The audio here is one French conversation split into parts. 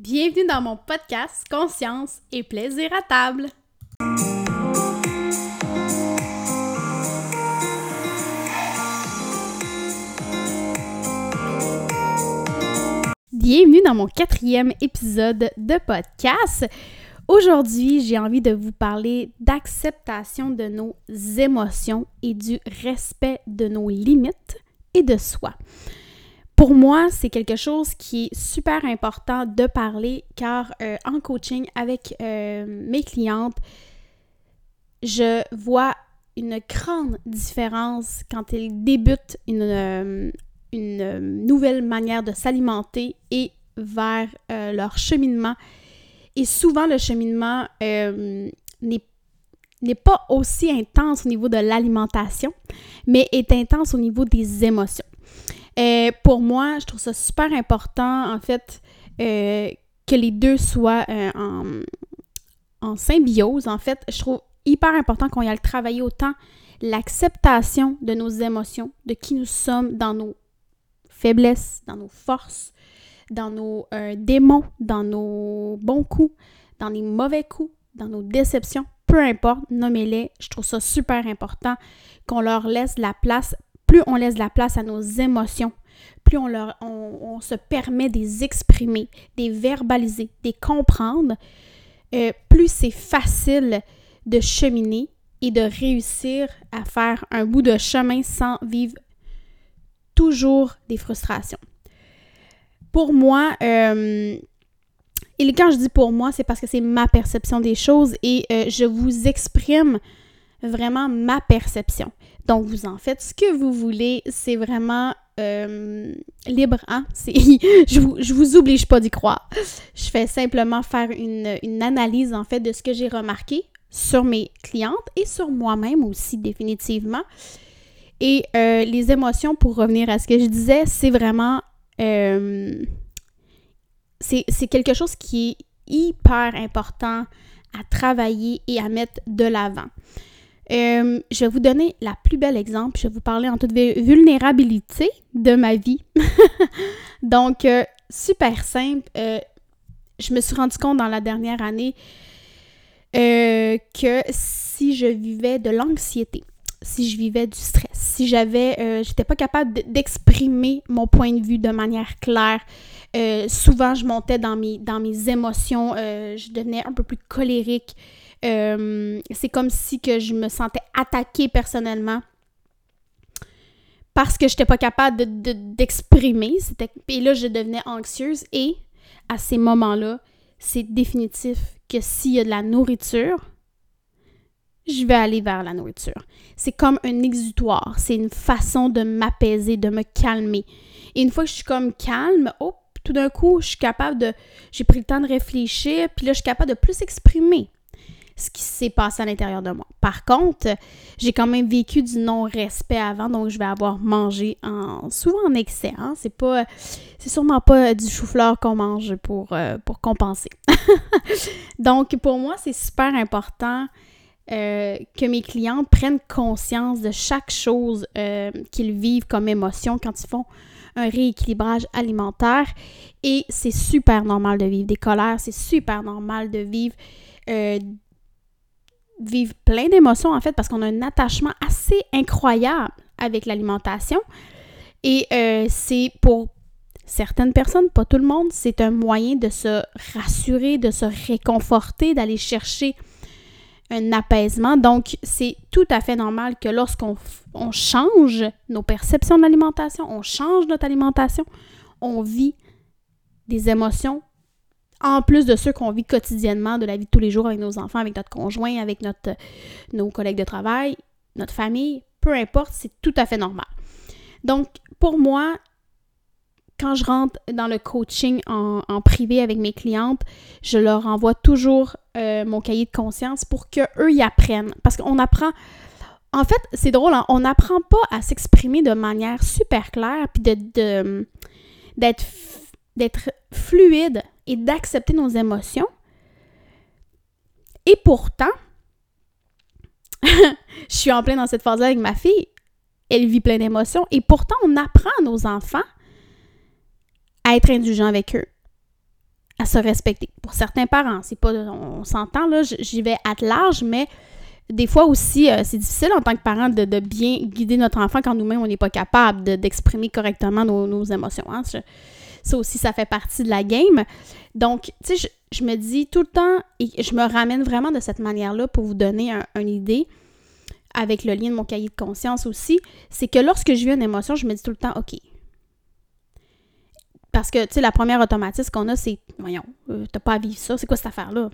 Bienvenue dans mon podcast Conscience et plaisir à table. Bienvenue dans mon quatrième épisode de podcast. Aujourd'hui, j'ai envie de vous parler d'acceptation de nos émotions et du respect de nos limites et de soi. Pour moi, c'est quelque chose qui est super important de parler car euh, en coaching avec euh, mes clientes, je vois une grande différence quand elles débutent une, euh, une nouvelle manière de s'alimenter et vers leur cheminement. Et souvent, le cheminement n'est pas aussi intense au niveau de l'alimentation, mais est intense au niveau des émotions. Euh, pour moi, je trouve ça super important, en fait, euh, que les deux soient euh, en, symbiose. En fait, je trouve hyper important qu'on y aille travailler autant l'acceptation de nos émotions, de qui nous sommes dans nos faiblesses, dans nos forces, dans nos démons, dans nos bons coups, dans les mauvais coups, dans nos déceptions, peu importe, nommez-les. Je trouve ça super important qu'on leur laisse la place plus on laisse la place à nos émotions, plus on, se permet de les exprimer, de les verbaliser, de les comprendre, euh, plus c'est facile de cheminer et de réussir à faire un bout de chemin sans vivre toujours des frustrations. Pour moi, euh, et quand je dis pour moi, c'est parce que c'est ma perception des choses et euh, je vous exprime vraiment ma perception. Donc, vous en faites ce que vous voulez. C'est vraiment euh, libre, hein? je, vous, vous oblige pas d'y croire. Je fais simplement faire une, analyse, en fait, de ce que j'ai remarqué sur mes clientes et sur moi-même aussi, définitivement. Et euh, les émotions, pour revenir à ce que je disais, c'est vraiment... Euh, c'est quelque chose qui est hyper important à travailler et à mettre de l'avant. Euh, je vais vous donner la plus belle exemple. Je vais vous parler en toute vulnérabilité de ma vie. Donc, euh, super simple. Euh, je me suis rendu compte dans la dernière année que si je vivais de l'anxiété, si je vivais du stress, si j'avais, j'étais pas capable d'exprimer mon point de vue de manière claire, souvent je montais dans mes, dans mes émotions, je devenais un peu plus colérique. Euh, c'est comme si que je me sentais attaquée personnellement parce que je n'étais pas capable d'exprimer. De, et là, je devenais anxieuse. Et à ces moments-là, c'est définitif que s'il y a de la nourriture, je vais aller vers la nourriture. C'est comme un exutoire. C'est une façon de m'apaiser, de me calmer. Et une fois que je suis comme calme, oh, tout d'un coup, je suis capable de. J'ai pris le temps de réfléchir, puis là, je suis capable de plus exprimer ce qui s'est passé à l'intérieur de moi. Par contre, j'ai quand même vécu du non-respect avant, donc je vais avoir mangé en, souvent en excès. Hein? C'est pas, c'est sûrement pas du chou-fleur qu'on mange pour, euh, pour compenser. donc, pour moi, c'est super important euh, que mes clients prennent conscience de chaque chose euh, qu'ils vivent comme émotion quand ils font un rééquilibrage alimentaire. Et c'est super normal de vivre des colères, c'est super normal de vivre vivre plein d'émotions en fait parce qu'on a un attachement assez incroyable avec l'alimentation. Et euh, c'est pour certaines personnes, pas tout le monde, c'est un moyen de se rassurer, de se réconforter, d'aller chercher un apaisement. Donc, c'est tout à fait normal que lorsqu'on on change nos perceptions d'alimentation, on change notre alimentation, on vit des émotions en plus de ceux qu'on vit quotidiennement de la vie de tous les jours avec nos enfants, avec notre conjoint, avec notre, nos collègues de travail, notre famille, peu importe, c'est tout à fait normal. Donc, pour moi, quand je rentre dans le coaching en, privé avec mes clientes, je leur envoie toujours euh, mon cahier de conscience pour qu'eux y apprennent. Parce qu'on apprend. En fait, c'est drôle, hein, on n'apprend pas à s'exprimer de manière super claire puis de, d'être, d'être fluide et d'accepter nos émotions. Et pourtant, je suis en plein dans cette phase-là avec ma fille. Elle vit plein d'émotions. Et pourtant, on apprend à nos enfants à être indulgents avec eux, à se respecter. Pour certains parents, c'est pas, on s'entend là, j'y vais à large, mais des fois aussi, euh, c'est difficile en tant que parent de, bien guider notre enfant quand nous-mêmes, on n'est pas capable d'exprimer correctement nos, émotions. Hein. Ça aussi, ça fait partie de la game. Donc, tu sais, je, me dis tout le temps, et je me ramène vraiment de cette manière-là pour vous donner une idée, avec le lien de mon cahier de conscience aussi, c'est que lorsque je vis une émotion, je me dis tout le temps, OK, parce que, tu sais, la première automatisme qu'on a, c'est Voyons, euh, t'as pas à vivre ça. C'est quoi cette affaire-là?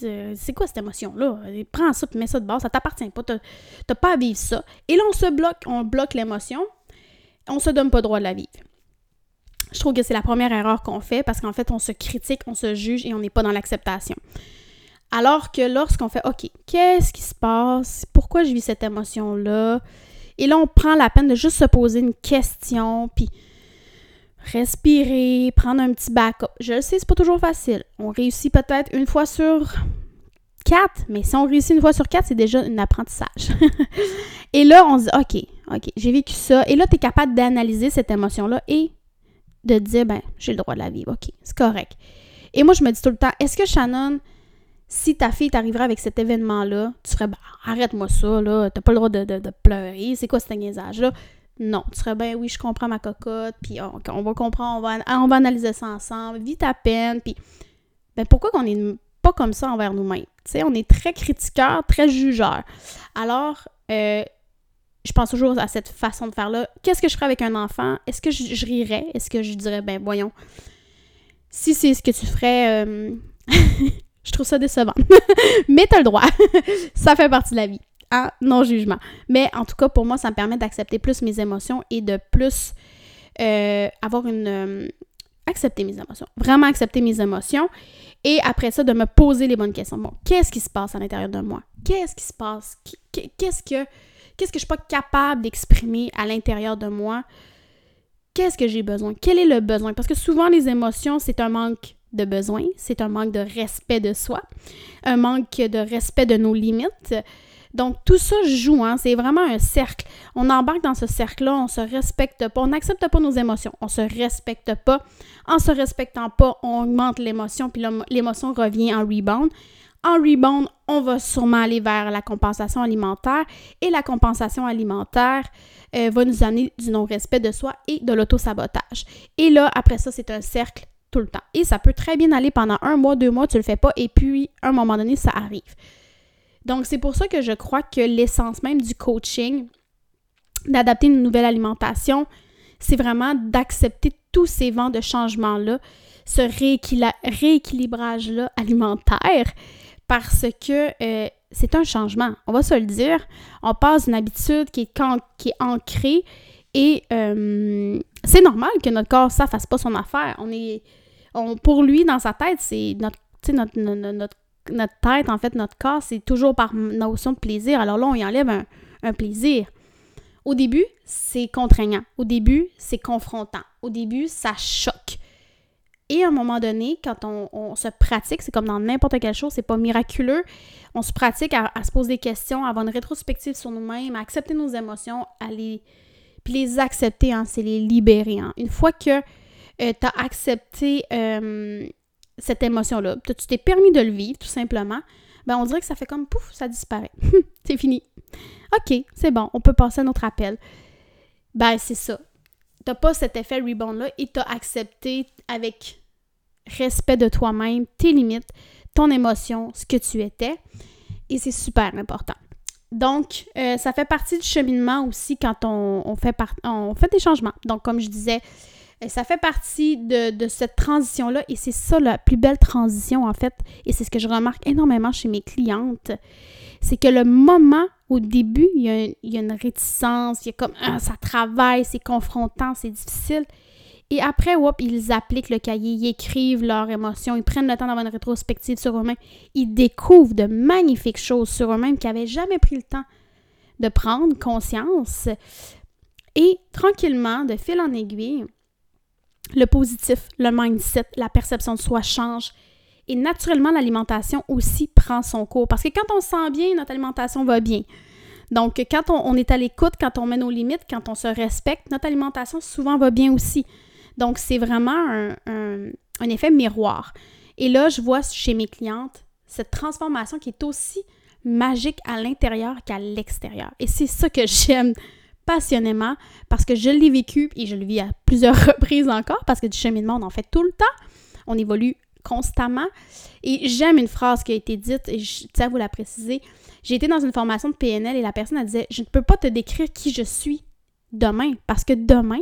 c'est quoi cette émotion-là? Prends ça et mets ça de base. Ça t'appartient pas. T'as pas à vivre ça. Et là, on se bloque. On bloque l'émotion. On se donne pas droit de la vivre. Je trouve que c'est la première erreur qu'on fait parce qu'en fait, on se critique, on se juge et on n'est pas dans l'acceptation. Alors que lorsqu'on fait OK, qu'est-ce qui se passe? Pourquoi je vis cette émotion-là? Et là, on prend la peine de juste se poser une question, puis respirer, prendre un petit backup. Je le sais, c'est pas toujours facile. On réussit peut-être une fois sur quatre, mais si on réussit une fois sur quatre, c'est déjà un apprentissage. et là, on se dit, OK, OK, j'ai vécu ça. Et là, tu es capable d'analyser cette émotion-là et de dire, ben, j'ai le droit de la vivre. OK, c'est correct. Et moi, je me dis tout le temps, est-ce que Shannon, si ta fille t'arriverait avec cet événement-là, tu ferais, ben, arrête-moi ça, là, t'as pas le droit de, de pleurer, c'est quoi ce niaisage-là? Non, tu serais bien, oui, je comprends ma cocotte, puis on, va comprendre, on va, on va analyser ça ensemble, vis ta peine, puis ben pourquoi qu'on n'est pas comme ça envers nous-mêmes? Tu sais, on est très critiqueur, très jugeur. Alors, euh, je pense toujours à cette façon de faire-là. Qu'est-ce que je ferais avec un enfant? Est-ce que je, rirais? Est-ce que je dirais, ben voyons, si c'est ce que tu ferais, euh, je trouve ça décevant. Mais t'as le droit. ça fait partie de la vie à non-jugement. Mais en tout cas, pour moi, ça me permet d'accepter plus mes émotions et de plus euh, avoir une... Euh, accepter mes émotions. Vraiment accepter mes émotions. Et après ça, de me poser les bonnes questions. Bon, qu'est-ce qui se passe à l'intérieur de moi? Qu'est-ce qui se passe? Qu'est-ce que... Qu'est-ce que je suis pas capable d'exprimer à l'intérieur de moi? Qu'est-ce que j'ai besoin? Quel est le besoin? Parce que souvent, les émotions, c'est un manque de besoin, c'est un manque de respect de soi, un manque de respect de nos limites, donc, tout ça joue, hein? c'est vraiment un cercle. On embarque dans ce cercle-là, on se respecte pas, on n'accepte pas nos émotions, on se respecte pas. En se respectant pas, on augmente l'émotion, puis l'émotion revient en rebound. En rebound, on va sûrement aller vers la compensation alimentaire et la compensation alimentaire euh, va nous amener du non-respect de soi et de l'auto-sabotage. Et là, après ça, c'est un cercle tout le temps. Et ça peut très bien aller pendant un mois, deux mois, tu le fais pas, et puis à un moment donné, ça arrive. Donc, c'est pour ça que je crois que l'essence même du coaching, d'adapter une nouvelle alimentation, c'est vraiment d'accepter tous ces vents de changement-là, ce rééquilibrage-là alimentaire, parce que euh, c'est un changement. On va se le dire. On passe d'une habitude qui est, qui est ancrée et euh, c'est normal que notre corps, ça, fasse pas son affaire. On est, pour lui, dans sa tête, c'est notre, notre, notre notre tête, en fait, notre corps, c'est toujours par notion de plaisir. Alors là, on y enlève un, plaisir. Au début, c'est contraignant. Au début, c'est confrontant. Au début, ça choque. Et à un moment donné, quand on, se pratique, c'est comme dans n'importe quelle chose, c'est pas miraculeux. On se pratique à, se poser des questions, à avoir une rétrospective sur nous-mêmes, à accepter nos émotions, à les, puis les accepter, hein, c'est les libérer. Hein. Une fois que euh, tu as accepté euh, cette émotion-là, tu t'es permis de le vivre, tout simplement, ben on dirait que ça fait comme pouf, ça disparaît. c'est fini. OK, c'est bon, on peut passer à notre appel. Ben, c'est ça. T'as pas cet effet rebound-là et t'as accepté avec respect de toi-même, tes limites, ton émotion, ce que tu étais. Et c'est super important. Donc, euh, ça fait partie du cheminement aussi quand on, fait des changements. Donc, comme je disais, et ça fait partie de, cette transition-là et c'est ça la plus belle transition en fait. Et c'est ce que je remarque énormément chez mes clientes. C'est que le moment au début, il y a, une réticence, il y a comme ah, ça travaille, c'est confrontant, c'est difficile. Et après, ils appliquent le cahier, ils écrivent leurs émotions, ils prennent le temps d'avoir une rétrospective sur eux-mêmes. Ils découvrent de magnifiques choses sur eux-mêmes qu'ils n'avaient jamais pris le temps de prendre conscience. Et tranquillement, de fil en aiguille, le positif, le mindset, la perception de soi change. Et naturellement, l'alimentation aussi prend son cours. Parce que quand on se sent bien, notre alimentation va bien. Donc, quand on, est à l'écoute, quand on met nos limites, quand on se respecte, notre alimentation souvent va bien aussi. Donc, c'est vraiment un, un effet miroir. Et là, je vois chez mes clientes cette transformation qui est aussi magique à l'intérieur qu'à l'extérieur. Et c'est ça que j'aime passionnément parce que je l'ai vécu et je le vis à plusieurs reprises encore parce que du cheminement, on en fait tout le temps. On évolue constamment. Et j'aime une phrase qui a été dite, et je tiens à vous la préciser. J'ai été dans une formation de PNL et la personne a disait Je ne peux pas te décrire qui je suis demain parce que demain,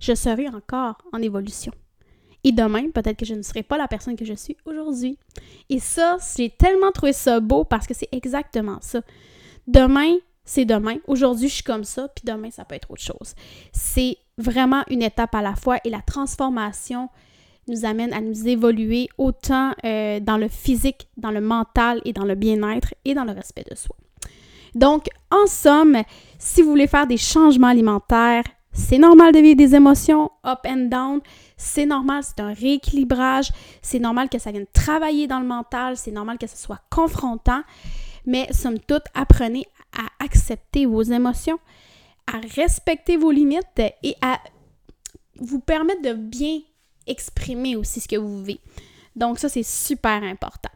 je serai encore en évolution. Et demain, peut-être que je ne serai pas la personne que je suis aujourd'hui. Et ça, j'ai tellement trouvé ça beau parce que c'est exactement ça. Demain, c'est demain. Aujourd'hui, je suis comme ça, puis demain, ça peut être autre chose. C'est vraiment une étape à la fois et la transformation nous amène à nous évoluer autant euh, dans le physique, dans le mental et dans le bien-être et dans le respect de soi. Donc, en somme, si vous voulez faire des changements alimentaires, c'est normal de vivre des émotions up and down. C'est normal, c'est un rééquilibrage. C'est normal que ça vienne travailler dans le mental. C'est normal que ce soit confrontant. Mais somme toute, apprenez à accepter vos émotions, à respecter vos limites et à vous permettre de bien exprimer aussi ce que vous vivez. Donc ça, c'est super important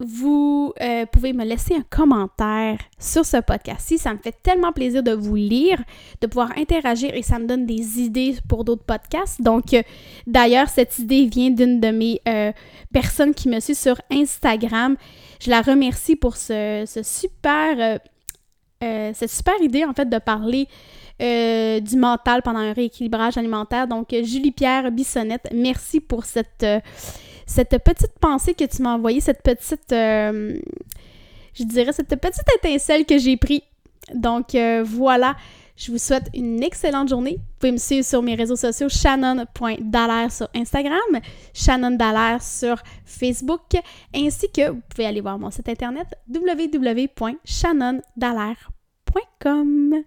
vous euh, pouvez me laisser un commentaire sur ce podcast-ci. Ça me fait tellement plaisir de vous lire, de pouvoir interagir et ça me donne des idées pour d'autres podcasts. Donc, euh, d'ailleurs, cette idée vient d'une de mes euh, personnes qui me suit sur Instagram. Je la remercie pour ce, cette super idée, en fait, de parler du mental pendant un rééquilibrage alimentaire. Donc, Julie-Pierre Bissonnette, merci pour cette cette petite pensée que tu m'as envoyée, cette petite, euh, je dirais, cette petite étincelle que j'ai pris. Donc euh, voilà, je vous souhaite une excellente journée. Vous pouvez me suivre sur mes réseaux sociaux, shannon.dallaire sur Instagram, Shannon Dallaire sur Facebook, ainsi que vous pouvez aller voir mon site internet www.shannondallaire.com.